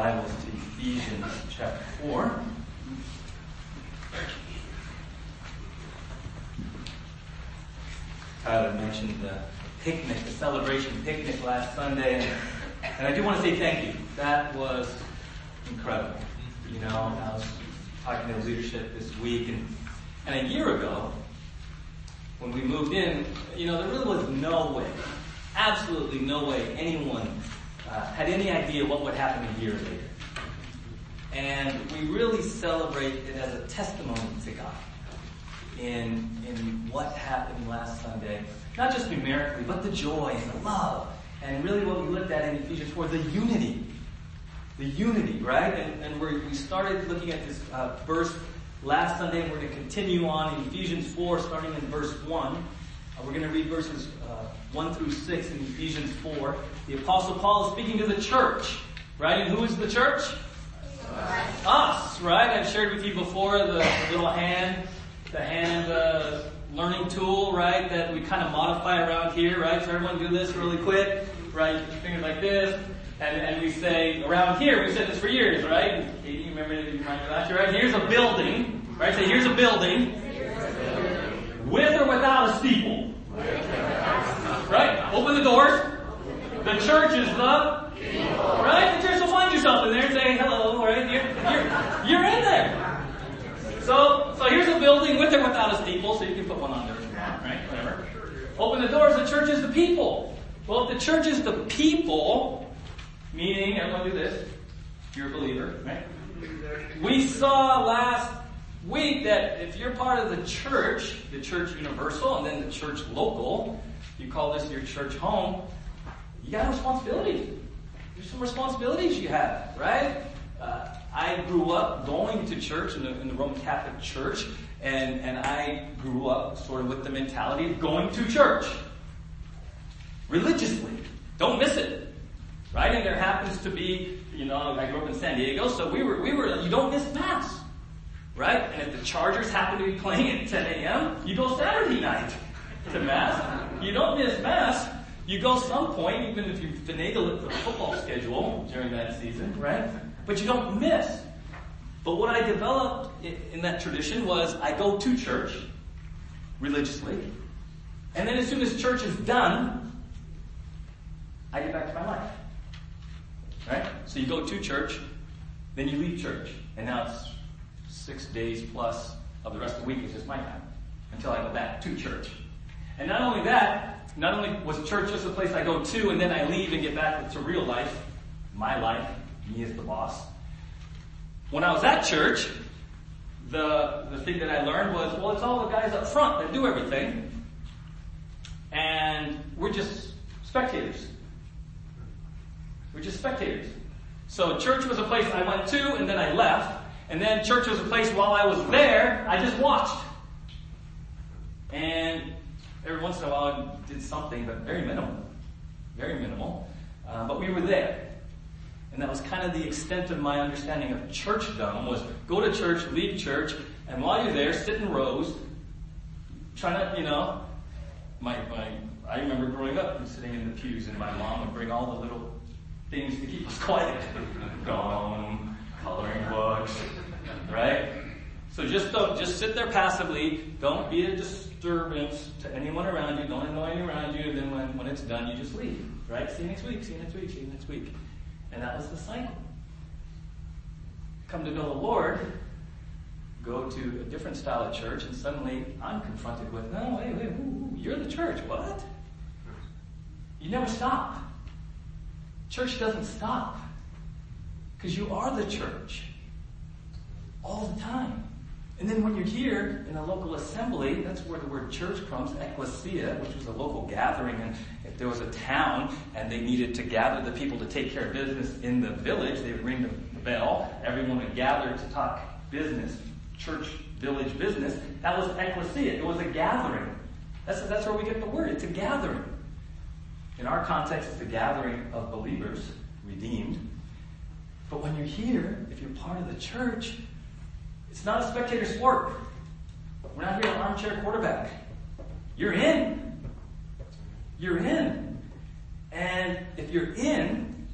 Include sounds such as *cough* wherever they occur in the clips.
Bibles to Ephesians chapter 4. Tyler mentioned the picnic, the celebration picnic last Sunday, and, I do want to say thank you. That was incredible. You know, I was talking to leadership this week, and, and a year ago, when we moved in, you know, there really was no way, absolutely no way anyone uh, had any idea what would happen a year later. And we really celebrate it as a testimony to God in, in what happened last Sunday. Not just numerically, but the joy and the love. And really what we looked at in Ephesians 4, the unity. The unity, right? And, and we started looking at this uh, verse last Sunday, and we're going to continue on in Ephesians 4, starting in verse 1. We're going to read verses uh, 1 through 6 in Ephesians 4. The Apostle Paul is speaking to the church, right? And who is the church? Us, right? I've shared with you before the little hand, the hand uh, learning tool, right? That we kind of modify around here, right? So everyone do this really quick, right? Fingers like this. And, and we say, around here, we've said this for years, right? You remember, you remember last year, right? Here's a building, right? Say, so here's a building. With or without a steeple. Right? Open the doors. The church is the right. The church will find yourself in there and say hello. Right? You're, you're, you're in there. So so here's a building with or without a steeple, so you can put one on there. Right? Whatever. Open the doors. The church is the people. Well, if the church is the people, meaning everyone do this. You're a believer, right? We saw last week that if you're part of the church, the church universal, and then the church local, you call this your church home, you got responsibilities. There's some responsibilities you have, right? Uh, I grew up going to church in the, in the, Roman Catholic Church, and, and I grew up sort of with the mentality of going to church religiously. Don't miss it, right? And there happens to be, you know, I grew up in San Diego, so we were, we were, you don't miss mass, right? And if the Chargers happen to be playing at 10 a.m., you go Saturday night to mass. You don't miss mass. You go some point, even if you finagle it for the football schedule during that season, right? But you don't miss. But what I developed in that tradition was I go to church religiously, and then as soon as church is done, I get back to my life. Right? So you go to church, then you leave church, and now it's six days plus of the rest of the week is just my time until I go back to church. And not only that, not only was church just a place I go to and then I leave and get back to real life, my life, me as the boss. When I was at church, the, the thing that I learned was, well, it's all the guys up front that do everything. And we're just spectators. We're just spectators. So church was a place I went to and then I left. And then church was a place while I was there, I just watched. And every once in a while I did something, but very minimal. Very minimal. Uh, but we were there. And that was kind of the extent of my understanding of churchdom was go to church, leave church, and while you're there, sit in rows, trying to, you know, my, my, I remember growing up and sitting in the pews and my mom would bring all the little things to keep us *laughs* quiet. Gum, coloring books, right? So just don't, just sit there passively. Don't be a disturbance to anyone around you. Don't annoy anyone around you. And then when, when it's done, you just leave. Right? See you next week. See you next week. See you next week. And that was the cycle. Come to know the Lord, go to a different style of church, and suddenly I'm confronted with, no, wait, wait, ooh, you're the church. What? You never stop. Church doesn't stop. Because you are the church. All the time. And then when you're here in a local assembly, that's where the word church comes, ecclesia, which was a local gathering. And if there was a town and they needed to gather the people to take care of business in the village, they would ring the bell. Everyone would gather to talk business, church, village business. That was ecclesia. It was a gathering. That's, that's where we get the word. It's a gathering. In our context, it's a gathering of believers, redeemed. But when you're here, if you're part of the church, it's not a spectator sport. We're not here to armchair quarterback. You're in. You're in. And if you're in,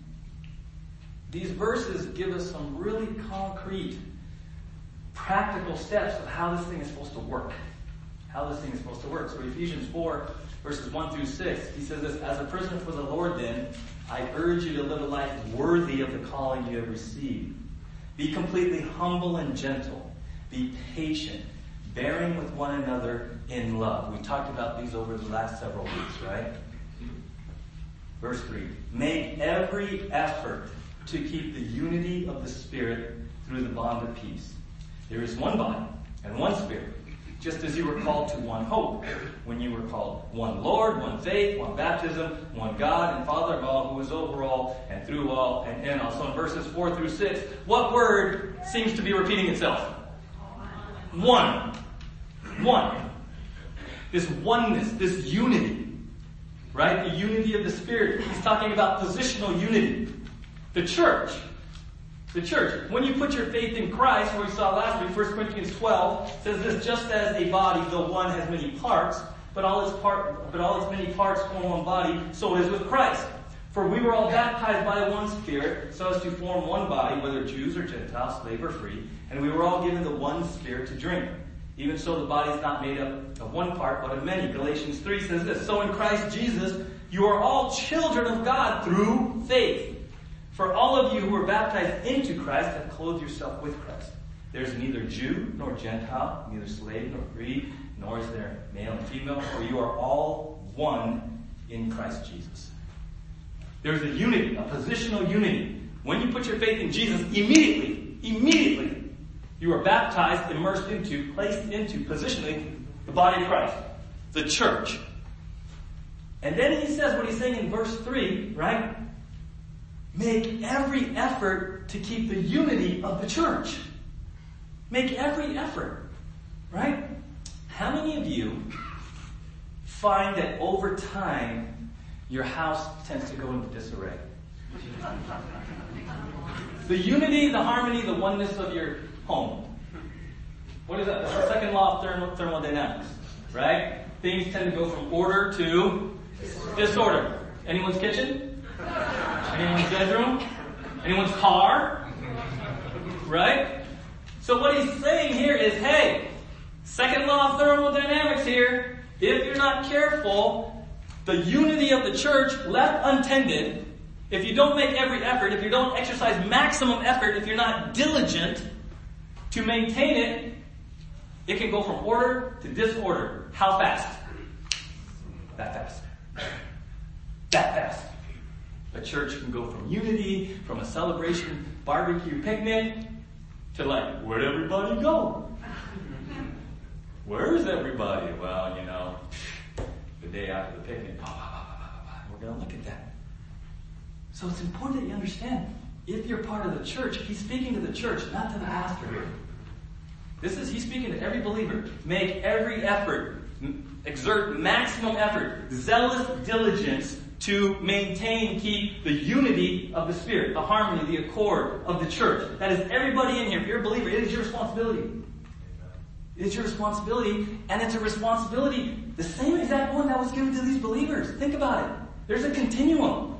these verses give us some really concrete, practical steps of how this thing is supposed to work. How this thing is supposed to work. So Ephesians 4, verses 1 through 6, he says this, As a prisoner for the Lord then, I urge you to live a life worthy of the calling you have received. Be completely humble and gentle. Be patient, bearing with one another in love. We talked about these over the last several weeks, right? Verse 3. Make every effort to keep the unity of the Spirit through the bond of peace. There is one body and one Spirit, just as you were called to one hope when you were called one Lord, one faith, one baptism, one God and Father of all, who is over all and through all and in all. So in verses 4 through 6, what word seems to be repeating itself? One. One. This oneness, this unity. Right? The unity of the Spirit. He's talking about positional unity. The church. The church. When you put your faith in Christ, what we saw last week, 1 Corinthians 12 says this, just as a body, though one has many parts, but all its part, but all its many parts form one body, so it is with Christ. For we were all baptized by one Spirit, so as to form one body, whether Jews or Gentiles, slave or free, and we were all given the one Spirit to drink. Even so, the body is not made up of one part, but of many. Galatians 3 says this, So in Christ Jesus, you are all children of God through faith. For all of you who were baptized into Christ have clothed yourself with Christ. There's neither Jew nor Gentile, neither slave nor free, nor is there male and female, for you are all one in Christ Jesus. There's a unity, a positional unity. When you put your faith in Jesus, immediately, immediately, you are baptized, immersed into, placed into, positionally, the body of Christ, the church. And then he says what he's saying in verse 3, right? Make every effort to keep the unity of the church. Make every effort. Right? How many of you find that over time your house tends to go into disarray? the unity, the harmony, the oneness of your home. What is that? That's the second law of thermodynamics, right? Things tend to go from order to disorder. Anyone's kitchen? Anyone's bedroom? Anyone's car? Right? So what he's saying here is, hey, second law of thermodynamics here, if you're not careful, the unity of the church left untended, if you don't make every effort, if you don't exercise maximum effort, if you're not diligent to maintain it, it can go from order to disorder. How fast? That fast. That fast. A church can go from unity, from a celebration barbecue picnic, to like, where'd everybody go? Where's everybody? Well, you know, day after the picnic, we're going to look at that. So it's important that you understand, if you're part of the church, he's speaking to the church, not to the pastor. This is, he's speaking to every believer. Make every effort, exert maximum effort, zealous diligence to maintain, keep the unity of the Spirit, the harmony, the accord of the church. That is everybody in here. If you're a believer, it is your responsibility. It is your responsibility, and it's a responsibility, the same exact one that was given to these believers. Think about it. There's a continuum.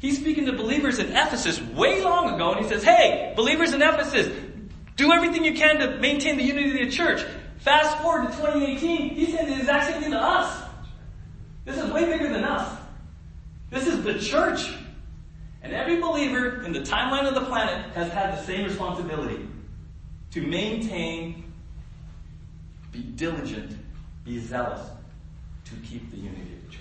He's speaking to believers in Ephesus way long ago, and he says, hey, believers in Ephesus, do everything you can to maintain the unity of the church. Fast forward to 2018, he's saying the exact same thing to us. This is way bigger than us. This is the church. And every believer in the timeline of the planet has had the same responsibility to maintain, be diligent, be zealous to keep the unity of the church.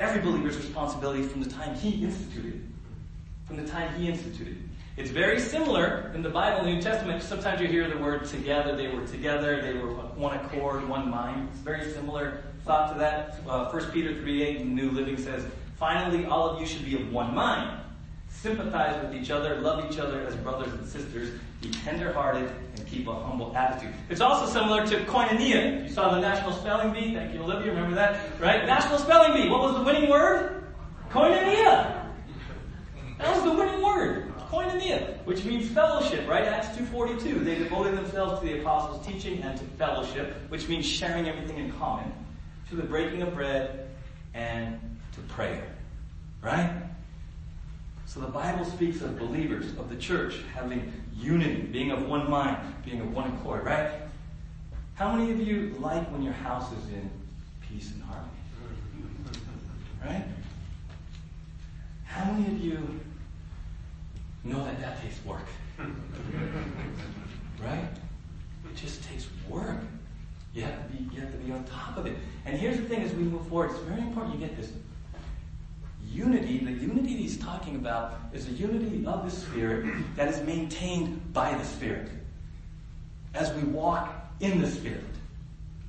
Every believer's responsibility from the time he instituted. From the time he instituted. It's very similar in the Bible, New Testament. Sometimes you hear the word together. They were together. They were one accord, one mind. It's very similar thought to that. Uh, 1 Peter 3 8 in the New Living says, Finally, all of you should be of one mind. Sympathize with each other, love each other as brothers and sisters, be tenderhearted, and keep a humble attitude. It's also similar to koinonia. You saw the National Spelling Bee. Thank you, Olivia. Remember that? Right? National Spelling Bee. What was the winning word? Koinonia. That was the winning word. Koinonia, which means fellowship, right? Acts 2.42. They devoted themselves to the apostles' teaching and to fellowship, which means sharing everything in common to the breaking of bread and to prayer. Right? So the Bible speaks of believers, of the church, having unity, being of one mind, being of one accord, right? How many of you like when your house is in peace and harmony? Right? How many of you know that that takes work? *laughs* right? It just takes work. You have to be you have to be on top of it. And here's the thing as we move forward, it's very important you get this. Unity, the unity he's talking about is a unity of the Spirit that is maintained by the Spirit. As we walk in the Spirit.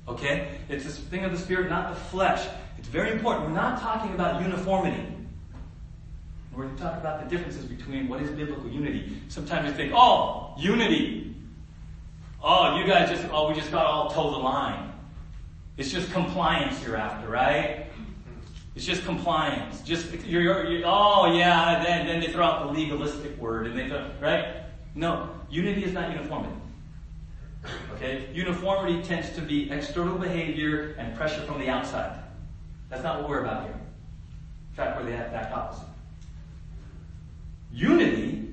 Okay? It's this thing of the Spirit, not the flesh. It's very important. We're not talking about uniformity. We're going to talk about the differences between what is biblical unity. Sometimes we think, oh, unity. Oh, you guys just, oh, we just got all toe the line. It's just compliance you're after, right? It's just compliance. Just, you're, you're, oh yeah, then, then they throw out the legalistic word and they throw, right? No, unity is not uniformity. Okay? Uniformity tends to be external behavior and pressure from the outside. That's not what we're about here. In fact, we're the exact opposite. Unity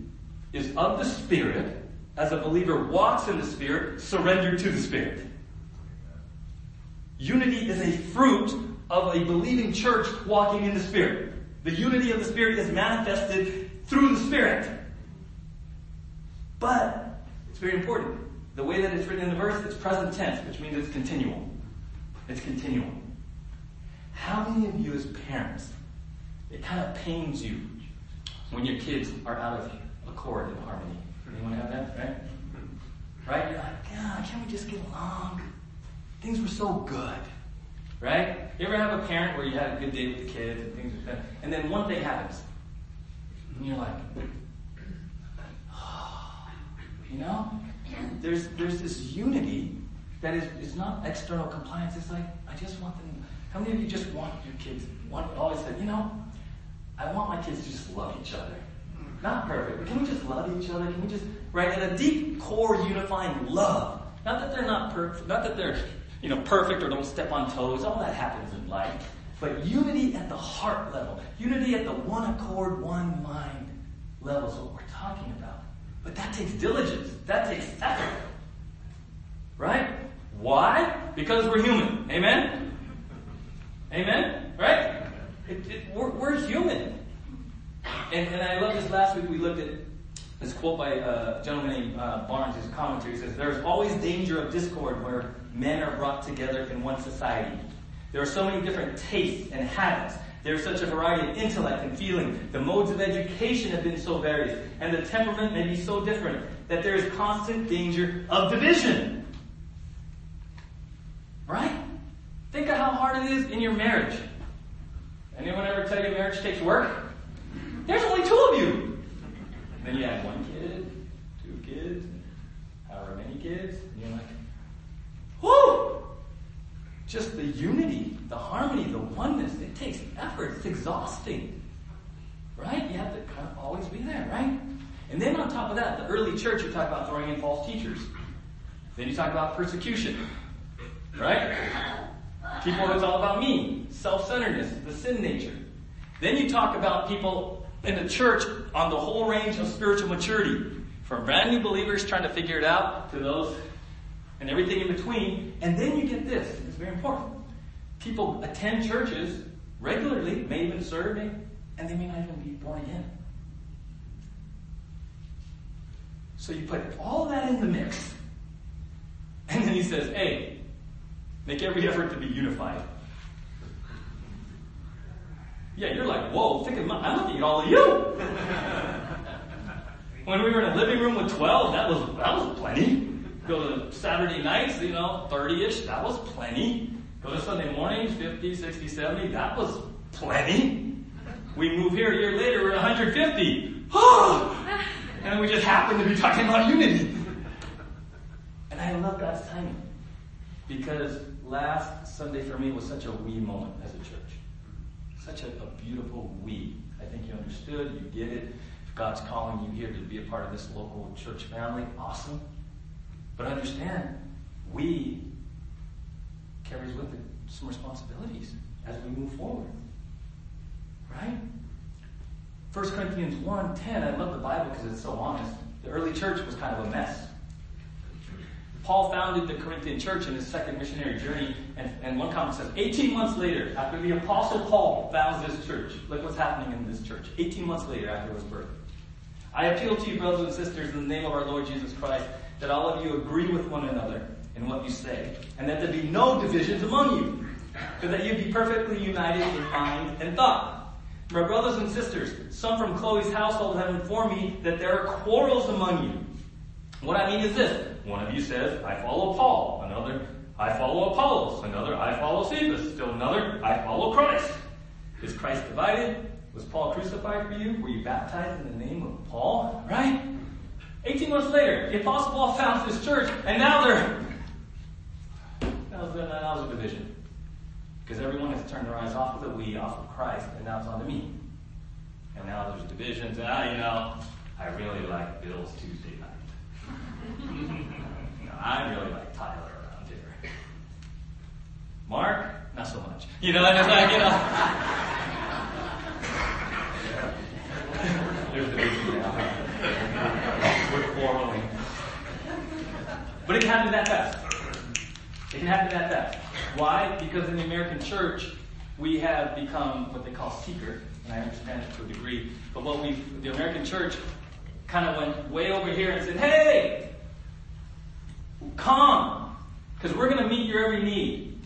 is of the Spirit as a believer walks in the Spirit, surrendered to the Spirit. Unity is a fruit of a believing church walking in the Spirit. The unity of the Spirit is manifested through the Spirit. But, it's very important. The way that it's written in the verse, it's present tense, which means it's continual. It's continual. How many of you as parents, it kind of pains you when your kids are out of accord and harmony? Anyone have that, right? Right? You're like, God, can't we just get along? Things were so good. Right? You ever have a parent where you had a good day with the kids and things are good, and then one thing happens. And you're like, oh, *sighs* you know? There's there's this unity that is it's not external compliance. It's like, I just want them how many of you just want your kids want always said, you know, I want my kids to just love each other. Not perfect, but can we just love each other? Can we just right at a deep core unifying love? Not that they're not perfect, not that they're you know perfect or don't step on toes. All that happens in life. But unity at the heart level, unity at the one accord, one mind level is what we're talking about. But that takes diligence. That takes effort. Right? Why? Because we're human. Amen? Amen? Right? It, it, we're, we're, human. And, and I love this last week we looked at this quote by a gentleman named uh, Barnes, his commentary says, There's always danger of discord where men are brought together in one society. There are so many different tastes and habits. There's such a variety of intellect and feeling. The modes of education have been so various, and the temperament may be so different that there is constant danger of division. Right? Think of how hard it is in your marriage. Anyone ever tell you marriage takes work? There's only two of you. And then you have one kid, two kids, however many kids, and you're like, whoo! Just the unity, the harmony, the oneness, it takes effort. It's exhausting. Right? You have to kind of always be there, right? And then on top of that, the early church, you talk about throwing in false teachers. Then you talk about persecution. Right? People, it's all about me. Self-centeredness, the sin nature. Then you talk about people in the church on the whole range of spiritual maturity. From brand new believers trying to figure it out to those and everything in between. And then you get this. It's very important. People attend churches regularly, may even serve, and they may not even be born again. So you put all that in the mix. And then he says, hey, make every effort to be unified. Yeah, you're like, whoa, think of my, I'm looking at all of you. *laughs* when we were in a living room with 12, that was, that was plenty. Go to Saturday nights, you know, 30-ish, that was plenty. Go to Sunday mornings, 50, 60, 70, that was plenty. We move here a year later, we're at 150. *gasps* and we just happen to be talking about unity. And I love God's timing. Because last Sunday for me was such a wee moment as a church. Such a, a beautiful we. I think you understood, you get it. If God's calling you here to be a part of this local church family, awesome. But understand, we carries with it some responsibilities as we move forward. Right? 1 Corinthians 1.10, I love the Bible because it's so honest. The early church was kind of a mess. Paul founded the Corinthian church in his second missionary journey, and, and one comment says, 18 months later, after the Apostle Paul founds this church, look what's happening in this church. 18 months later after his birth. I appeal to you, brothers and sisters, in the name of our Lord Jesus Christ, that all of you agree with one another in what you say, and that there be no divisions among you, but that you be perfectly united in mind and thought. My brothers and sisters, some from Chloe's household have informed me that there are quarrels among you. What I mean is this. One of you says, I follow Paul. Another, I follow Apollos. Another, I follow Cephas. Still another, I follow Christ. Is Christ divided? Was Paul crucified for you? Were you baptized in the name of Paul? Right? 18 months later, the Apostle Paul founds this church, and now they're, now there's, a division. Because everyone has turned their eyes off of the we, off of Christ, and now it's on to me. And now there's divisions. Ah, you know, I really like Bill's Tuesday night. *laughs* I really like Tyler around here. Mark, not so much. You know, it's like, you know. There's division now. We're quarreling. But it can happen that fast. It can happen that fast. Why? Because in the American church, we have become what they call seeker, and I understand it to a degree. But what we, the American church, kind of went way over here and said, "Hey, come, because we're going to meet your every need.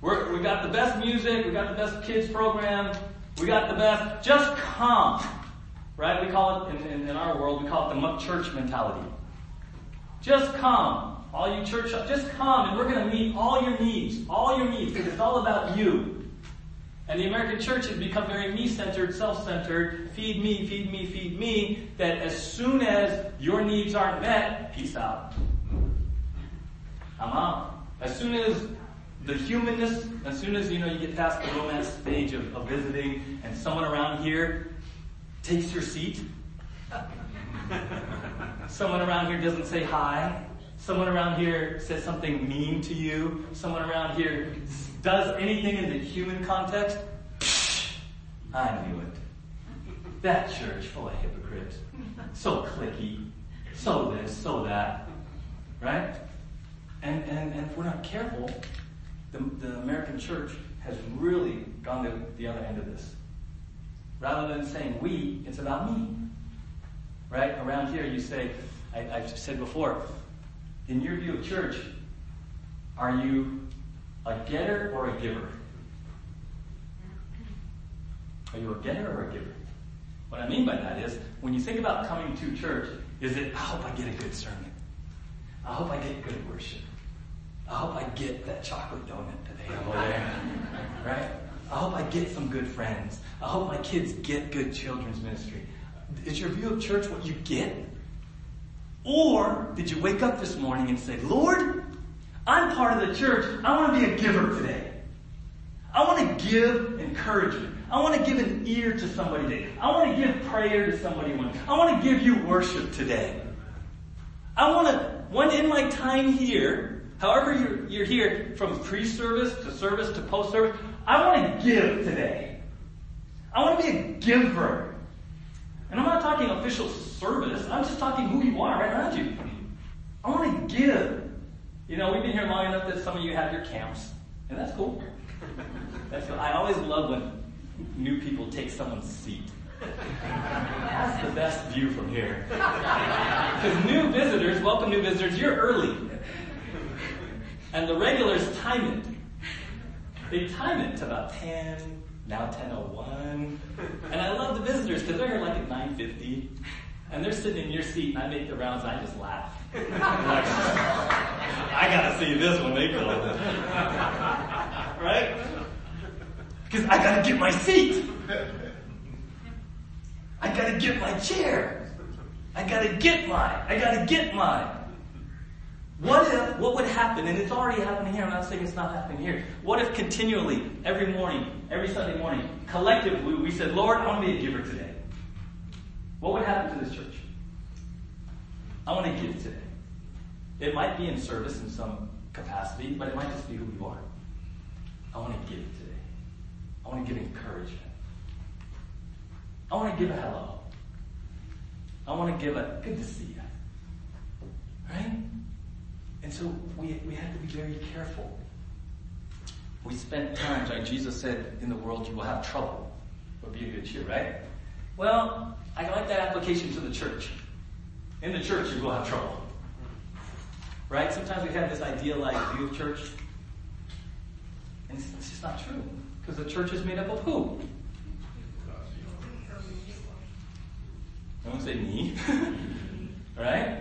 We're, we got the best music, we got the best kids program, we got the best. Just come." Right? We call it in, in, in our world, we call it the church mentality. Just come. All you church, just come and we're going to meet all your needs, all your needs, because it's all about you. And the American church has become very me-centered, self-centered, feed me, feed me, feed me, that as soon as your needs aren't met, peace out. I'm out. As soon as the humanness, as soon as you know you get past the romance stage of, of visiting and someone around here takes your seat, *laughs* someone around here doesn't say hi, someone around here says something mean to you, someone around here does anything in the human context, I knew it. That church full of hypocrites. So clicky. So this, so that. Right? And, and, and if we're not careful, the, the American church has really gone to the other end of this. Rather than saying we, it's about me. Right? Around here, you say, I, I've said before, in your view of church, are you a getter or a giver? Are you a getter or a giver? What I mean by that is, when you think about coming to church, is it, I hope I get a good sermon. I hope I get good worship. I hope I get that chocolate donut today over there. *laughs* Right? I hope I get some good friends. I hope my kids get good children's ministry. Is your view of church what you get? Or did you wake up this morning and say, Lord, I'm part of the church. I want to be a giver today. I want to give encouragement. I want to give an ear to somebody today. I want to give prayer to somebody. I want to give you worship today. I want to, when in my time here, however you're, you're here, from pre-service to service to post-service, I want to give today. I want to be a giver. And I'm not talking official service. I'm just talking who you are right around you. I want to give. You know, we've been here long enough that some of you have your camps, and that's cool. That's. I always love when new people take someone's seat. That's the best view from here. Because new visitors, welcome new visitors, you're early. And the regulars time it. They time it to about 10, now 10.01. And I love the visitors because they're here like at 9.50. And they're sitting in your seat and I make the rounds and I just laugh. *laughs* like, I gotta see this when they go. right? Because I gotta get my seat. I gotta get my chair. I gotta get mine. I gotta get mine. What if, what would happen, and it's already happening here, I'm not saying it's not happening here. What if continually, every morning, every Sunday morning, collectively, we said, Lord, I want to be a giver today. What would happen to this church? I want to give today. It might be in service in some capacity, but it might just be who you are. I want to give today. I want to give encouragement. I want to give a hello. I want to give a good to see you. Right? And so we, we have to be very careful. We spent times, like Jesus said, in the world you will have trouble. But be a good cheer, right? Well, I like that application to the church. In the church you will have trouble. Right? Sometimes we have this idealized view of church. And it's, just not true. Because the church is made up of who? Don't say me. *laughs* right?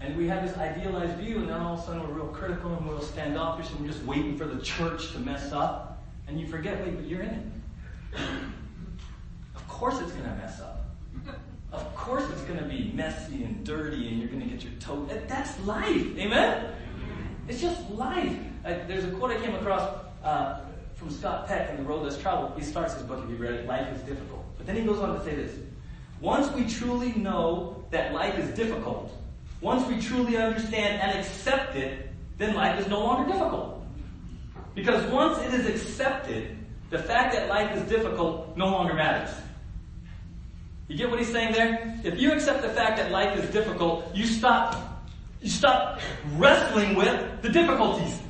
And we have this idealized view, and then all of a sudden we're real critical and we're real standoffish, and we're just waiting for the church to mess up. And you forget, wait, but you're in it. Of course it's going to mess up. *laughs* Of course it's going to be messy and dirty, and you're going to get your toe. That's life. Amen? It's just life. There's a quote I came across uh, from Scott Peck in The Road Less Traveled. He starts his book, if you read it, Life is Difficult. But then he goes on to say this. Once we truly know that life is difficult, once we truly understand and accept it, then life is no longer difficult. Because once it is accepted, the fact that life is difficult no longer matters. You get what he's saying there? If you accept the fact that life is difficult, you stop, you stop wrestling with the difficulties.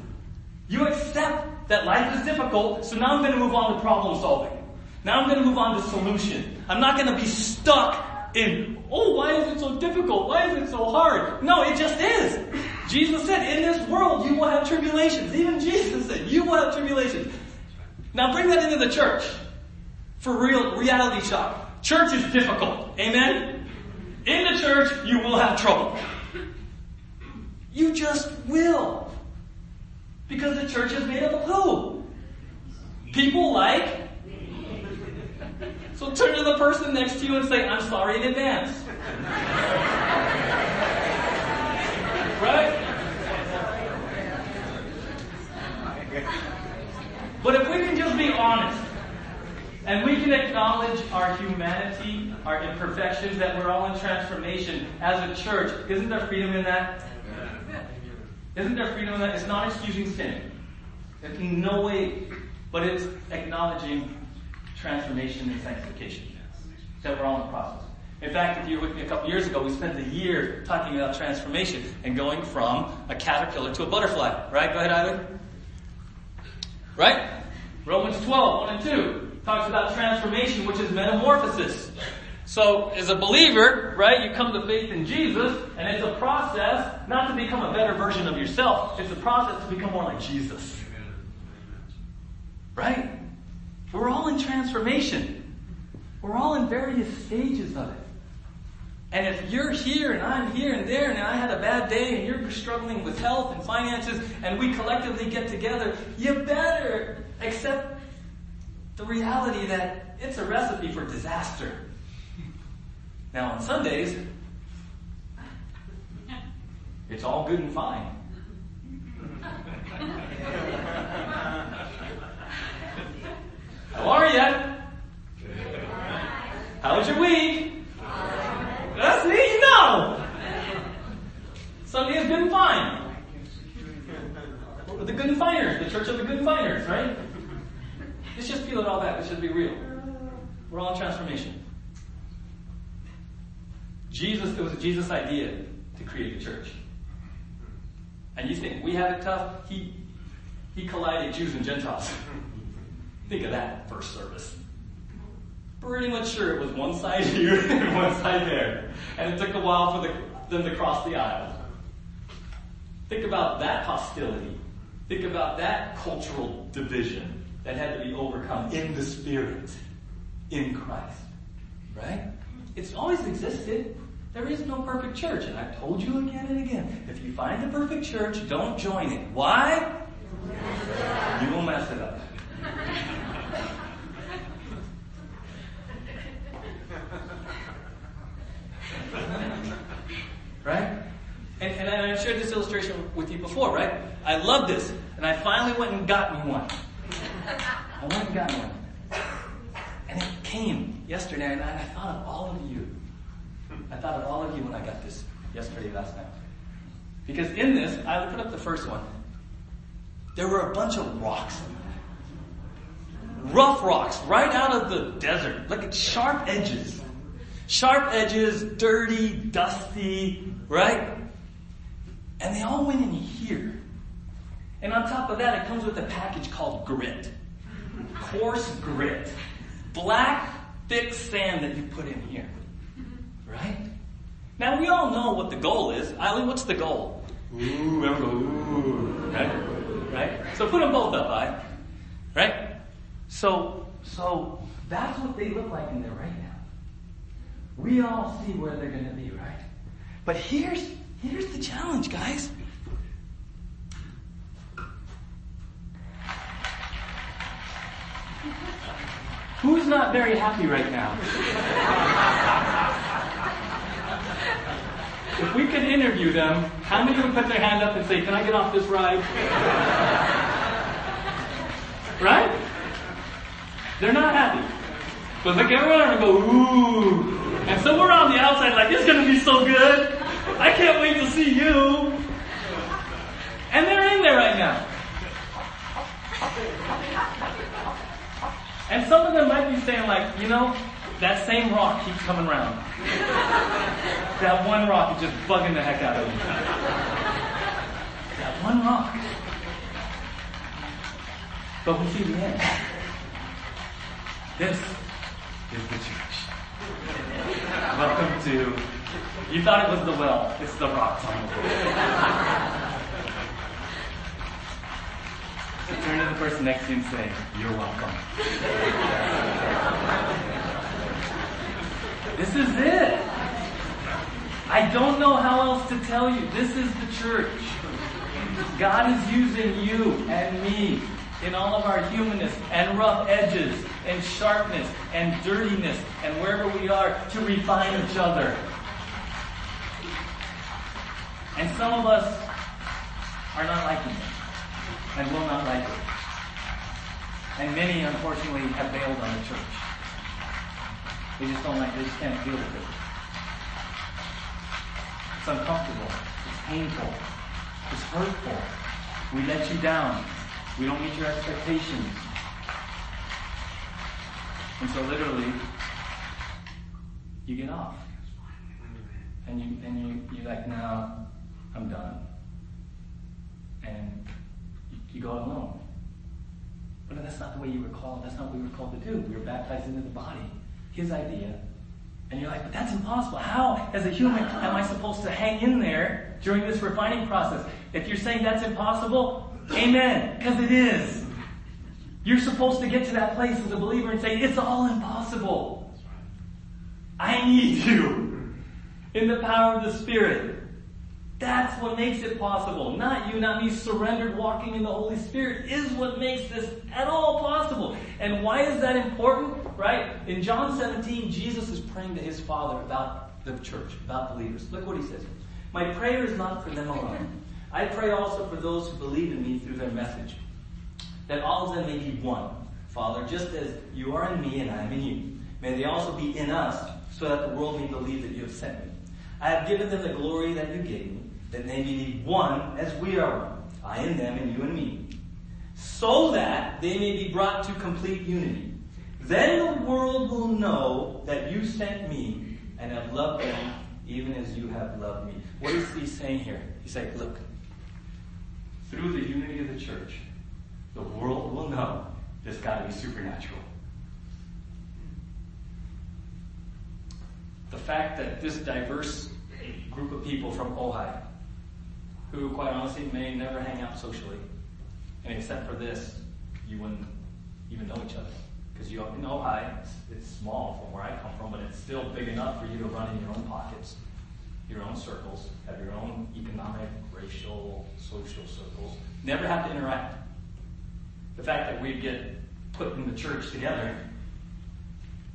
You accept that life is difficult, so now I'm going to move on to problem solving. Now I'm going to move on to solution. I'm not going to be stuck in, oh, why is it so difficult? Why is it so hard? No, it just is. Jesus said, in this world you will have tribulations. Even Jesus said, you will have tribulations. Now bring that into the church for real reality shock. Church is difficult. Amen? In the church, you will have trouble. You just will. Because the church is made up of who? People like so turn to the person next to you and say, I'm sorry in advance. right? But if we can just be honest, and we can acknowledge our humanity, our imperfections, that we're all in transformation as a church, isn't there freedom in that? Isn't there freedom in that? It's not excusing sin. In no way, but it's acknowledging transformation and sanctification that we're all in the process. In fact, if you were with me a couple years ago, we spent a year talking about transformation and going from a caterpillar to a butterfly. Right? Go ahead, Eileen. Right? Romans 12, 1 and 2 talks about transformation, which is metamorphosis. So, as a believer, right, you come to faith in Jesus, and it's a process not to become a better version of yourself, it's a process to become more like Jesus. Right? We're all in transformation. We're all in various stages of it. And if you're here and I'm here and there and I had a bad day and you're struggling with health and finances and we collectively get together, you better accept the reality that it's a recipe for disaster. Now on Sundays, it's all good and fine. How are you? How was your week? That's me, know. Sunday is good and fine. The good and finers, the church of the good and finers, right? Let's just peel it all back. Let's just be real. We're all in transformation. Jesus, it was a Jesus idea to create the church. And you think we have it tough? He, he collided Jews and Gentiles. *laughs* Think of that first service. Pretty much sure it was one side *laughs* here and one side there. And it took a while for the, them to cross the aisle. Think about that hostility. Think about that cultural division that had to be overcome in the Spirit, in Christ. Right? It's always existed. There is no perfect church. And I've told you again and again, if you find the perfect church, don't join it. Why? You will mess it up. right? And, and I shared this illustration with you before, right? I love this. And I finally went and got me one. I went and got one. And it came yesterday, and I, thought of all of you. I thought of all of you when I got this yesterday, last night. Because in this, I put up the first one. There were a bunch of rocks rough rocks right out of the desert. Look at sharp edges. Sharp edges, dirty, dusty, right? And they all went in here. And on top of that, it comes with a package called grit. Coarse grit. Black, thick sand that you put in here. Right? Now we all know what the goal is. Eileen, what's the goal? Ooh, everyone ooh. Right? Right? So put them both up, I. Right? So, so that's what they look like in there right now. We all see where they're going to be, right? But here's, here's the challenge, guys. Who's not very happy right now? if we could interview them, how many would put their hand up and say, Can I get off this ride? right? They're not happy. But look everyone and go, ooh. And so we're on the outside like, it's gonna be so good. I can't wait to see you. And they're in there right now. And some of them might be saying like, you know, that same rock keeps coming around. that one rock is just bugging the heck out of me. That one rock. But we see the end. This is the church. Welcome to, you thought it was the well, it's the rocks on the floor. Turn to the person next to you and say, You're welcome. this is it. I don't know how else to tell you. This is the church. God is using you and me in all of our humanness and rough edges and sharpness and dirtiness and wherever we are to refine each other. And some of us are not liking it and will not like it. And many, unfortunately, have bailed on the church. They just don't like, they just can't deal with it. It's uncomfortable. It's painful. It's hurtful. We let you down. We don't meet your expectations. And so literally, you get off. And you and you you're like, now I'm done. And you go alone. But that's not the way you were called. That's not what we were called to do. We were baptized into the body. His idea. And you're like, but that's impossible. How, as a human, am I supposed to hang in there during this refining process? If you're saying that's impossible, amen, because it is. You're supposed to get to that place as a believer and say, it's all impossible. I need you in the power of the Spirit. That's what makes it possible. Not you, not me. Surrendered walking in the Holy Spirit is what makes this at all possible. And why is that important? Right? In John 17, Jesus is praying to his Father about the church, about believers. Look what he says. My prayer is not for them alone. I pray also for those who believe in me through their message, that all of them may be one. Father, just as you are in me and I am in you, may they also be in us, so that the world may believe that you have sent me. I have given them the glory that you gave me that they may be one as we are one, I and them and you and me, so that they may be brought to complete unity. Then the world will know that you sent me and have loved them even as you have loved me. What is he saying here? He's saying, look, through the unity of the church, the world will know there's got to be supernatural. The fact that this diverse group of people from Ojai who, quite honestly, may never hang out socially. And except for this, you wouldn't even know each other. Because you know, I, it's, it's small from where I come from, but it's still big enough for you to run in your own pockets, your own circles, have your own economic, racial, social circles. Never have to interact. The fact that we get put in the church together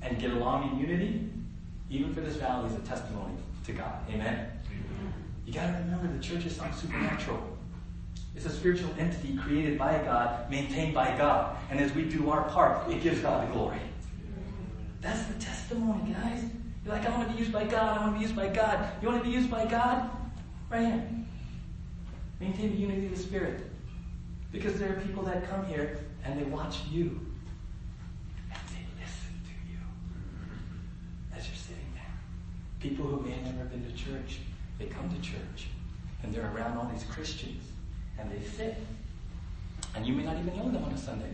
and get along in unity, even for this valley, is a testimony to God. Amen? You got to remember the church is not supernatural. It's a spiritual entity created by God, maintained by God. And as we do our part, it gives God the glory. That's the testimony, guys. You're like, I want to be used by God. I want to be used by God. You want to be used by God? Right here. Maintain the unity of the Spirit. Because there are people that come here and they watch you. And they listen to you. As you're sitting there. People who may have never been to church they come to church and they're around all these Christians and they sit. And you may not even know them on a Sunday.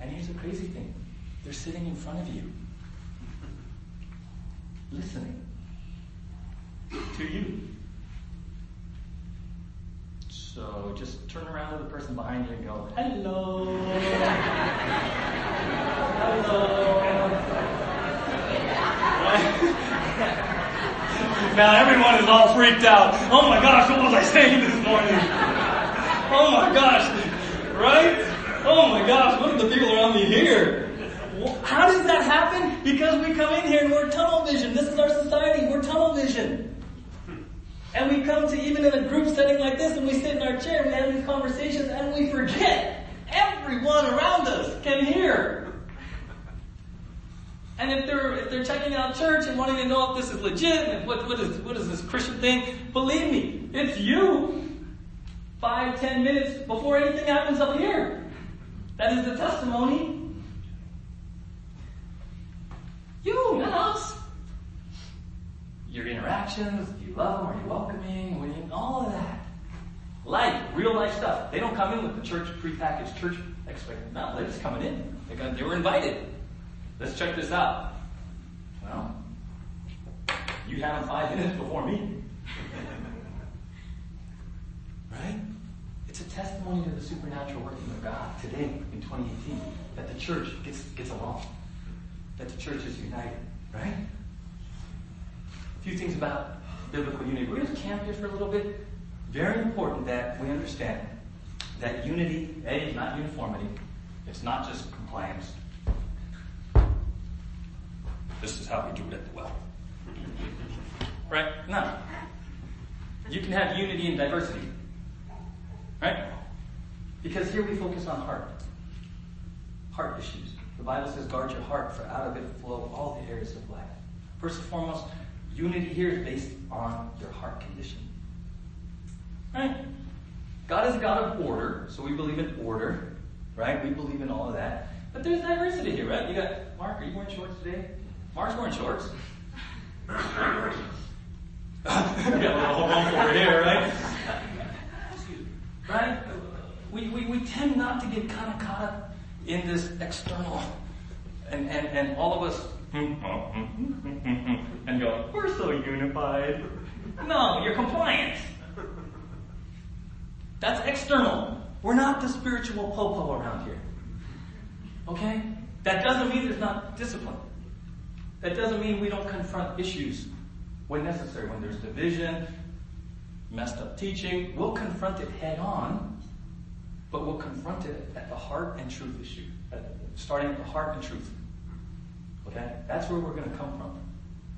And here's the crazy thing they're sitting in front of you, listening to you. So just turn around to the person behind you and go, hello. *laughs* hello. *laughs* now everyone is all freaked out. Oh my gosh, what was I saying this morning? Oh my gosh, right? Oh my gosh, what are the people around me here? How does that happen? Because we come in here and we're tunnel vision. This is our society. We're tunnel vision. And we come to even in a group setting like this and we sit in our chair and we have these conversations and we forget everyone around us can hear. And if they're if they're checking out church and wanting to know if this is legit and what what is what is this Christian thing, believe me, it's you. Five, ten minutes before anything happens up here. That is the testimony. You, not us. Your interactions, do you love them? Are you welcoming? What you, all of that. Life, real life stuff. They don't come in with the church prepackaged church expectation. No, they're just coming in. They were invited. Let's check this out. Well, you had them five minutes before me. *laughs* right? It's a testimony to the supernatural working of God today in 2018 that the church gets, gets along, that the church is united, right? A few things about biblical unity. We're going to camp here for a little bit. Very important that we understand that unity, A, is not uniformity. It's not just compliance. This is how we do it at the well. Right? No. You can have unity and diversity. Right? Because here we focus on heart. Heart issues. The Bible says, guard your heart, for out of it flow all the areas of life. First and foremost, unity here is based on your heart condition. Right? God is a God of order, so we believe in order. Right? We believe in all of that. But there's diversity here, right? You got Mark, are you wearing shorts today? Mark's wearing shorts. you got a little hump over here, right? Right? We, we, we tend not to get kind of caught up in this external and, and, and all of us *laughs* and go, we're so unified. No, you're compliant. That's external. We're not the spiritual popo around here. Okay? That doesn't mean there's not discipline. That doesn't mean we don't confront issues when necessary. When there's division, messed up teaching, we'll confront it head on, but we'll confront it at the heart and truth issue, starting at the heart and truth. Okay? That's where we're going to come from.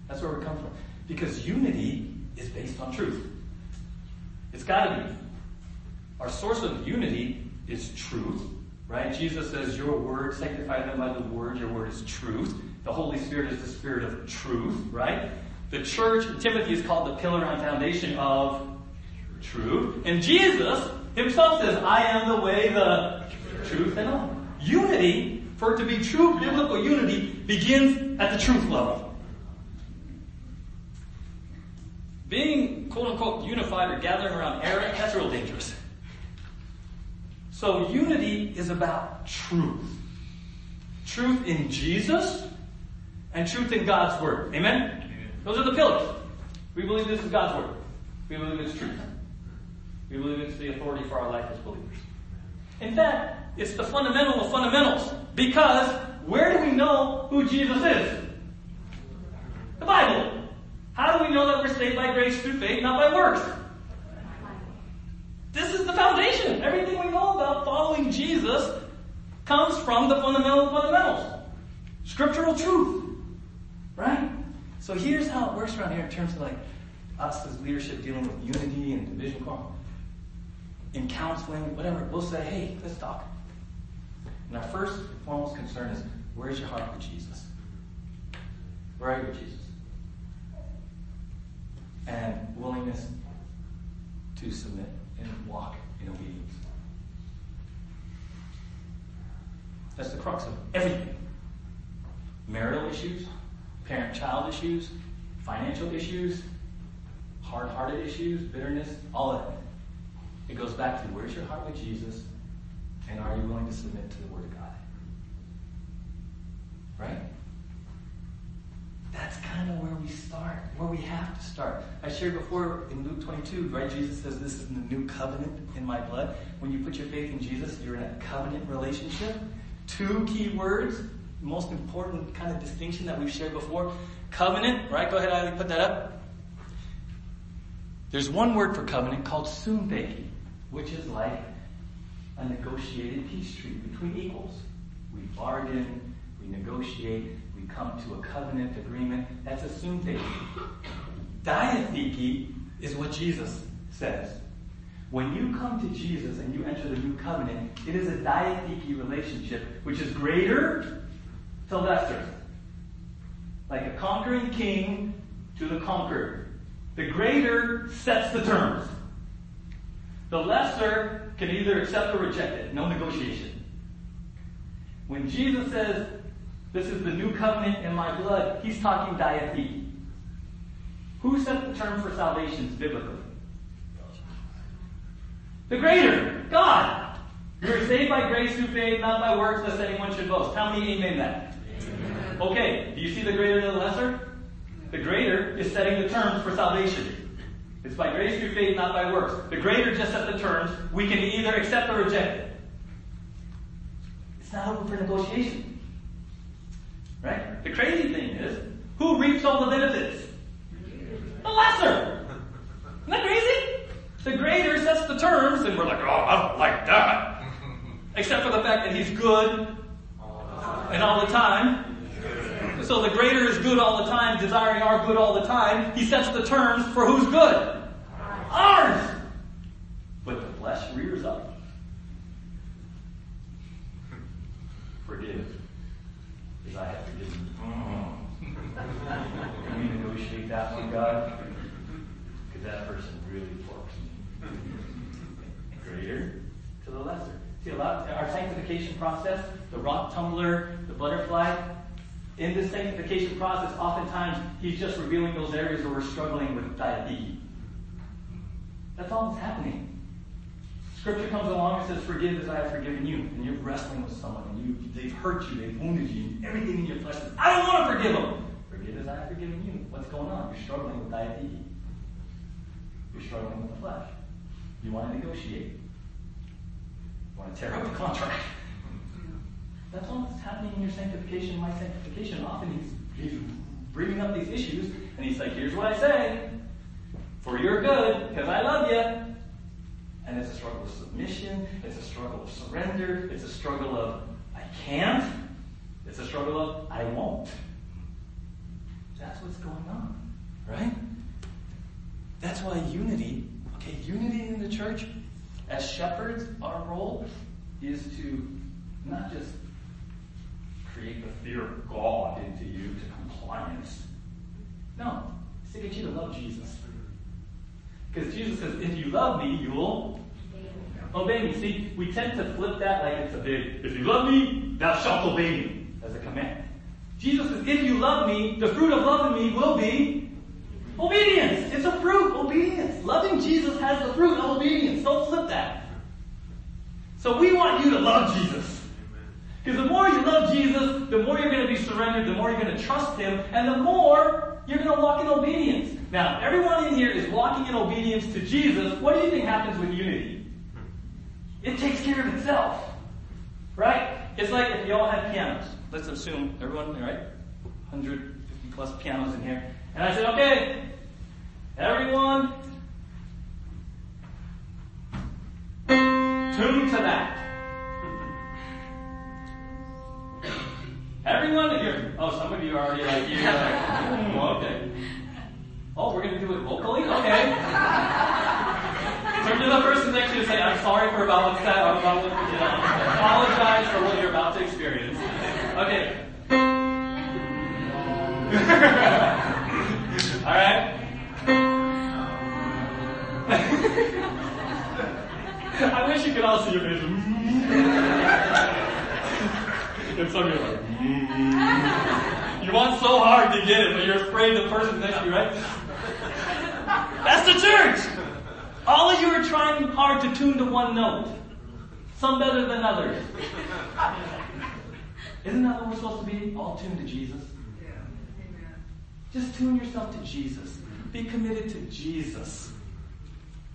That's where we come from. Because unity is based on truth. It's got to be. Our source of unity is truth, right? Jesus says, Your word, sanctify them by the word, your word is truth. The Holy Spirit is the spirit of truth, right? The church, Timothy is called the pillar and foundation of truth. And Jesus himself says, I am the way, the truth, and life. Unity, for it to be true biblical unity, begins at the truth level. Being quote unquote unified or gathering around Eric, that's real dangerous. So unity is about truth. Truth in Jesus and truth in God's Word. Amen? Those are the pillars. We believe this is God's Word. We believe it's truth. We believe it's the authority for our life as believers. In fact, it's the fundamental of fundamentals. Because where do we know who Jesus is? The Bible. How do we know that we're saved by grace through faith, not by works? This is the foundation. Everything we know about following Jesus comes from the fundamental fundamentals. Scriptural truth. Right? So here's how it works around here in terms of like us as leadership dealing with unity and division in counseling, whatever, we'll say, hey, let's talk. And our first and foremost concern is, where's your heart with Jesus? Where are you with Jesus? And willingness to submit and walk in obedience. That's the crux of everything. Marital issues, parent-child issues, financial issues, hard hearted issues, bitterness, all of it. It goes back to where's your heart with Jesus and are you willing to submit to the Word of God? Right? That's kind of where we start, where we have to start. I shared before in Luke 22, right? Jesus says, This is the new covenant in my blood. When you put your faith in Jesus, you're in a covenant relationship. Two key words, most important kind of distinction that we've shared before. Covenant, right? Go ahead, Eileen, put that up. There's one word for covenant called suntheke, which is like a negotiated peace treaty between equals. We bargain, we negotiate, we come to a covenant agreement. That's a suntheke. Diatheke is what Jesus says. When you come to Jesus and you enter the new covenant, it is a diatheke relationship, which is greater to lesser. Like a conquering king to the conquered. The greater sets the terms. The lesser can either accept or reject it. No negotiation. When Jesus says, this is the new covenant in my blood, he's talking diatheke. Who set the term for salvation biblically? The greater, God. You are saved by grace through faith, not by works, lest anyone should boast. How many amen that? Okay, do you see the greater and the lesser? The greater is setting the terms for salvation. It's by grace through faith, not by works. The greater just set the terms. We can either accept or reject it. It's not open for negotiation. Right? The crazy thing is, who reaps all the benefits? The lesser. Isn't that crazy? The greater sets the terms, and we're like, oh, I don't like that. Except for the fact that he's good and all the time. So the greater is good all the time, desiring our good all the time. He sets the terms for who's good. Ours. But the flesh rears up. Forgive, as I have forgiven you. *laughs* Can we negotiate that one, God? Because that person really porks me. Greater to the lesser. See, a lot, our sanctification process, the rock tumbler, the butterfly, in this sanctification process, oftentimes he's just revealing those areas where we're struggling with diatheke. That's all that's happening. Scripture comes along and says, Forgive as I have forgiven you. And you're wrestling with someone and you, they've hurt you, they've wounded you, and everything in your flesh says, I don't want to forgive them. Forgive as I have forgiven you. What's going on? You're struggling with diatheke. You're struggling with the flesh. You want to negotiate. You want to tear up the contract. That's what's happening in your sanctification, my sanctification. Often he's, he's bringing up these issues, and he's like, here's what I say. For your good, because I love you. And it's a struggle of submission. It's a struggle of surrender. It's a struggle of, I can't. It's a struggle of, I won't. That's what's going on, right? That's why unity, okay, unity in the church, as shepherds, our role is to not just create the fear of God into you to compliance. No, it's to get you to love Jesus. Because Jesus says, if you love me, you will obey me. See, we tend to flip that like it's a big, if you love me, thou shalt obey me, as a command. Jesus says, if you love me, the fruit of loving me will be obedience. It's a fruit, obedience. Loving Jesus has the fruit of obedience. Don't flip that. So we want you to love Jesus. Because the more you love Jesus, the more you're going to be surrendered, the more you're going to trust Him, and the more you're going to walk in obedience. Now, everyone in here is walking in obedience to Jesus. What do you think happens with unity? It takes care of itself. Right? It's like if you all had pianos. Let's assume everyone, right? 150 plus pianos in here. And I said, okay, everyone, tune to that. Everyone, oh, some of you are already like, you're like, mm, okay. Oh, we're going to do it vocally? Okay. Turn to the person next to you and say, I'm sorry for about what's that, about what, know, apologize for what you're about to experience. Okay. *laughs* All right? *laughs* I wish you could all see your vision. and some of you like, you want so hard to get it, but you're afraid the person next to you, right? That's the church! All of you are trying hard to tune to one note. Some better than others. Isn't that what we're supposed to be? All tuned to Jesus? Just tune yourself to Jesus. Be committed to Jesus.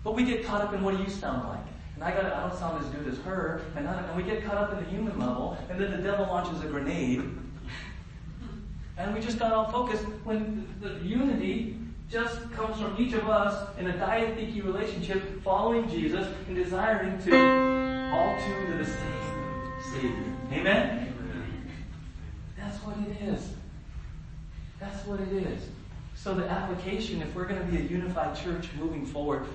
But we get caught up in what do you sound like? And I got I don't sound as good as her, and, I, and we get caught up in the human level, and then the devil launches a grenade, and we just got all focused when the, the unity just comes from each of us in a diatheke relationship, following Jesus and desiring to all to the same Savior. Amen? That's what it is. That's what it is. So the application, if we're going to be a unified church moving forward,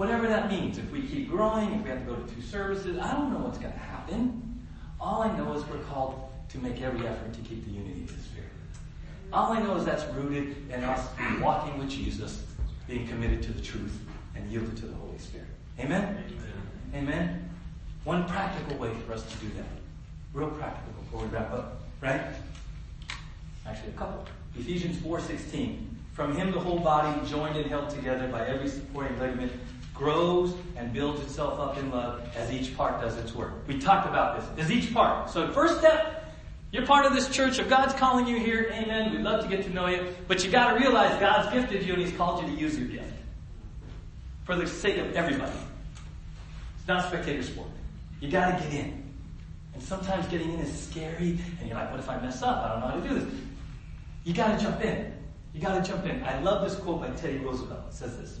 whatever that means, if we keep growing, if we have to go to two services, I don't know what's going to happen. All I know is we're called to make every effort to keep the unity of the Spirit. All I know is that's rooted in us walking with Jesus, being committed to the truth, and yielded to the Holy Spirit. Amen? Amen? Amen? One practical way for us to do that. Real practical before we wrap up. Right? Actually, a couple. Ephesians 4.16. From him the whole body, joined and held together by every supporting ligament, grows and builds itself up in love as each part does its work. We talked about this. As each part. So first step, you're part of this church. If God's calling you here, amen. We'd love to get to know you. But you gotta realize God's gifted you and He's called you to use your gift. For the sake of everybody. It's not spectator sport. You gotta get in. And sometimes getting in is scary, and you're like, what if I mess up? I don't know how to do this. You gotta jump in. You gotta jump in. I love this quote by Teddy Roosevelt. It says this.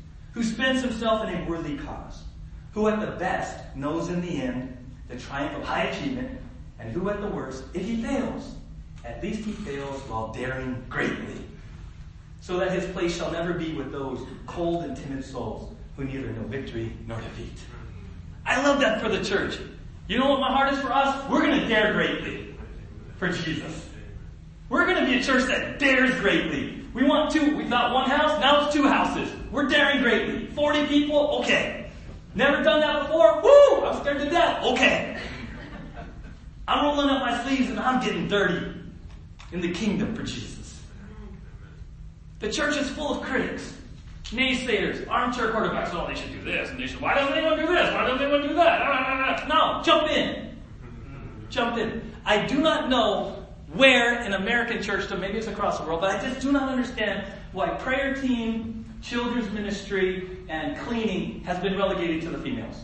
who spends himself in a worthy cause, who at the best knows in the end the triumph of high achievement and who at the worst, if he fails, at least he fails while daring greatly, so that his place shall never be with those cold and timid souls who neither know victory nor defeat. I love that for the church. You know what my heart is for us? We're going to dare greatly for Jesus. We're going to be a church that dares greatly. We want two. We thought one house, now it's two houses. We're daring greatly. 40 people, okay. Never done that before? Woo! I'm scared to death. Okay. I'm rolling up my sleeves and I'm getting dirty in the kingdom for Jesus. The church is full of critics, naysayers, armchair quarterbacks. Oh, they should do this, and they should. Why don't anyone do this? Why don't anyone do that? No, jump in. Jump in. I do not know where in American church, so maybe it's across the world, but I just do not understand why prayer team, children's ministry, and cleaning has been relegated to the females.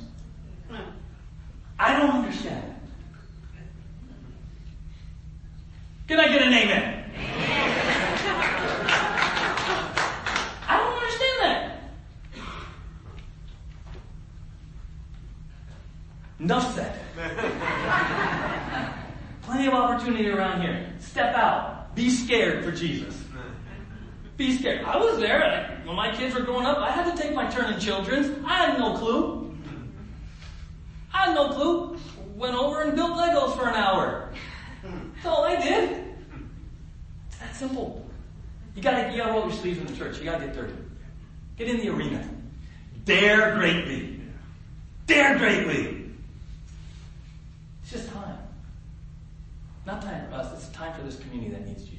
I don't understand. Can I get an amen? I don't understand that. Enough said. *laughs* Plenty of opportunity around here. Step out. Be scared for Jesus. Be scared. I was there when my kids were growing up. I had to take my turn in children's. I had no clue. I had no clue. Went over and built Legos for an hour. That's all I did. It's that simple. You gotta, you gotta roll your sleeves in the church. You gotta get dirty. Get in the arena. Dare greatly. Dare greatly. It's just time. Not time for us. It's time for this community that needs Jesus.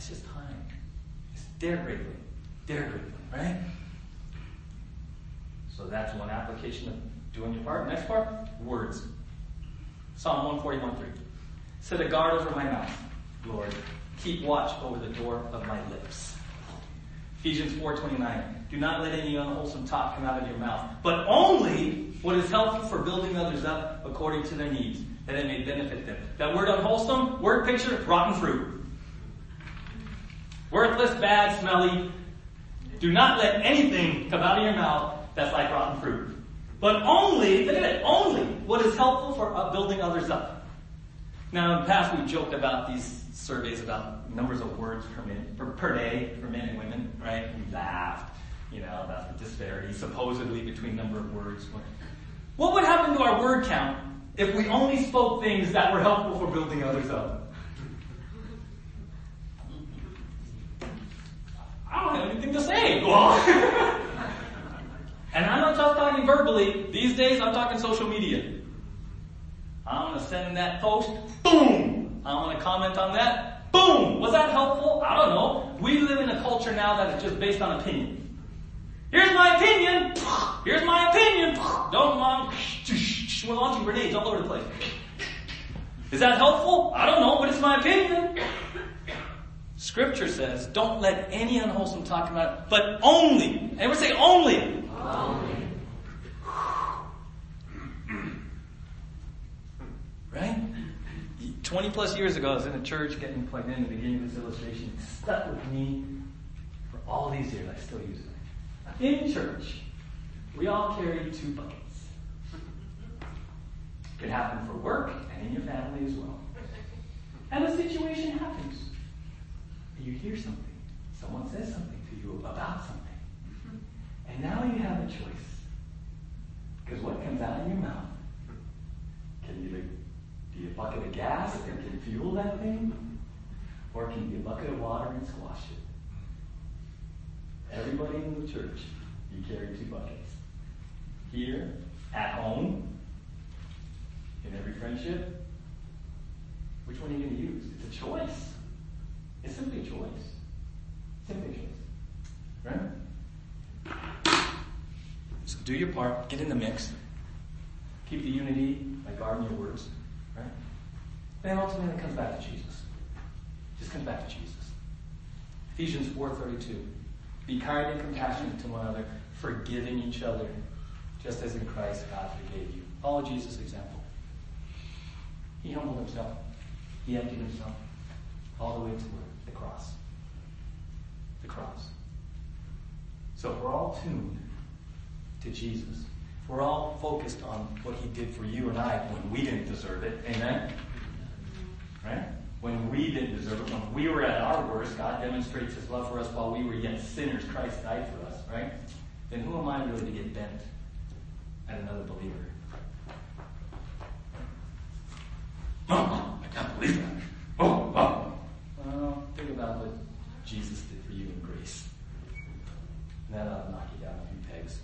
It's, just time. It's dare greatly. Dare greatly, right? So that's one application of doing your part. Next part, words. Psalm 141 3. Set a guard over my mouth, Lord. Keep watch over the door of my lips. Ephesians 4:29. Do not let any unwholesome talk come out of your mouth, but only what is helpful for building others up according to their needs, that it may benefit them. That word unwholesome, word picture, rotten fruit. Worthless, bad, smelly. Do not let anything come out of your mouth that's like rotten fruit. But only, look at it, only what is helpful for uh, building others up. Now, in the past, we've joked about these surveys about numbers of words per minute, per, per day for men and women, right? We laughed, you know, about the disparity supposedly between number of words. What would happen to our word count if we only spoke things that were helpful for building others up? I don't have anything to say. *laughs* And I'm not just talking verbally. These days, I'm talking social media. I'm gonna send that post, boom! I'm gonna comment on that, boom! Was that helpful? I don't know. We live in a culture now that is just based on opinion. Here's my opinion! Here's my opinion! Don't mind. We're launching grenades all over the place. Is that helpful? I don't know, but it's my opinion. Scripture says, don't let any unwholesome talk about it, but only, and we say only. Only. Right? 20 plus years ago, I was in a church getting plugged in the beginning this illustration. It stuck with me for all these years. I still use it. In church, we all carry two buckets. It could happen for work and in your family as well. And a situation happens. You hear something. Someone says something to you about mm-hmm. something. And now you have a choice. Because what comes out of your mouth can either be a bucket of gas that can fuel that thing, or it can be a bucket of water and squash it. Everybody in the church, you carry two buckets. Here, at home, in every friendship, which one are you going to use? It's a choice. It's simply choice. Simply choice. Right? So do your part, get in the mix, keep the unity by guarding your words. Right? Then ultimately it comes back to Jesus. Just comes back to Jesus. Ephesians 4.32. Be kind and compassionate to one another, forgiving each other, just as in Christ God forgave you. Follow Jesus' example. He humbled himself. He emptied himself all the way to the cross. The cross. So if we're all tuned to Jesus, if we're all focused on what he did for you and I when we didn't deserve it, amen? Right? When we didn't deserve it, when we were at our worst, God demonstrates his love for us while we were yet sinners. Christ died for us, right? Then who am I really to get bent at another believer? Oh, I can't believe that. Oh, oh. Well, think about what Jesus did for you in grace. And that ought to knock you down a few pegs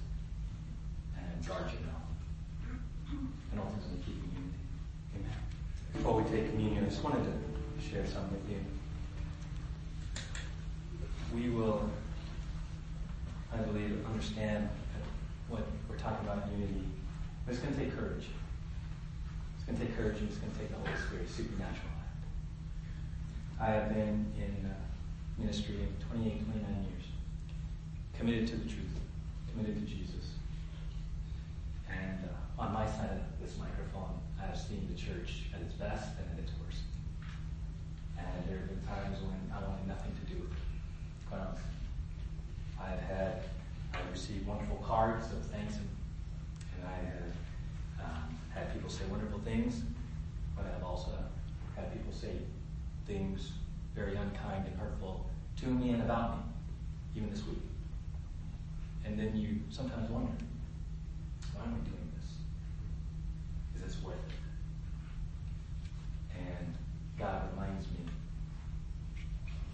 and guard you down. And ultimately keep you unity. Amen. Before we take communion, I just wanted to share something with you. We will, I believe, understand what we're talking about in unity. But it's going to take courage. It's going to take courage and it's going to take the Holy Spirit, supernatural. I have been in uh, ministry 28, 29 years, committed to the truth, committed to Jesus. And uh, on my side of this microphone, I have seen the church at its best and at its worst. There have been times when I wanted nothing to do with it, honestly. I've had, I've received wonderful cards of thanks, and, and I have um, had people say wonderful things, but I've also had people say things very unkind and hurtful to me and about me, even this week. And then you sometimes wonder, why am I doing this? Is this worth it? And God reminds me,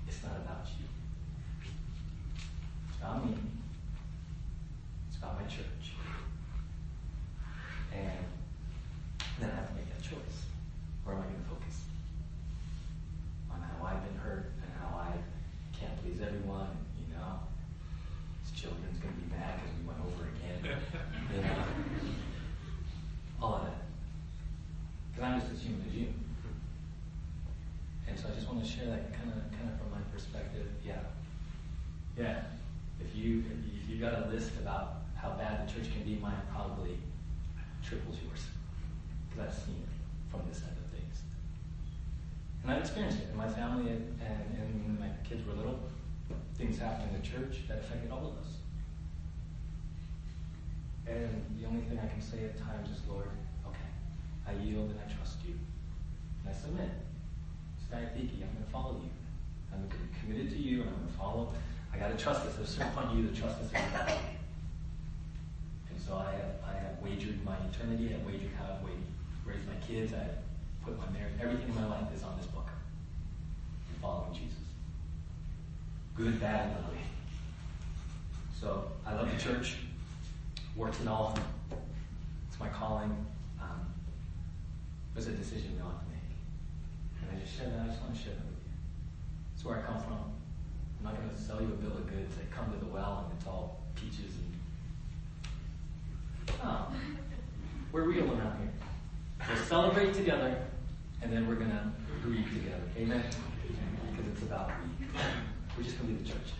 it's not about you. It's about me. It's about my church. And then I have to make that choice. Where am I going to focus? on how I've been hurt and how I can't please everyone. You know, his children's going to be mad because we went over again. You know, all of that. Because I'm just as human as you. And so I just want to share that kind of, kind of from my perspective. Yeah, yeah. If you if you got a list about how bad the church can be, mine probably triples yours because I've seen it from this end of things. And I've experienced it in my family and, and, and when my kids were little. Things happened in the church that affected all of us. And the only thing I can say at times is, Lord, okay, I yield and I trust you. And I submit. Diatheke, I'm going to follow you. I'm committed to you, and I'm going to follow. I got to trust this. There's certain point you to trust this. And so I have, I have wagered my eternity. I have wagered how I've raised my kids. I've put my marriage. Everything in my life is on this book. Following Jesus. Good, bad, and ugly. So I love the church. Works in all. It's my calling. Um, it was a decision we all have to make. And I just share that. I just want to share that with you. It's where I come from. I'm not going to sell you a bill of goods. I come to the well and it's all peaches and. Oh, we're real around here. We'll celebrate together and then we're going to grieve together. Amen? Because it's about we. We're just going to leave the church.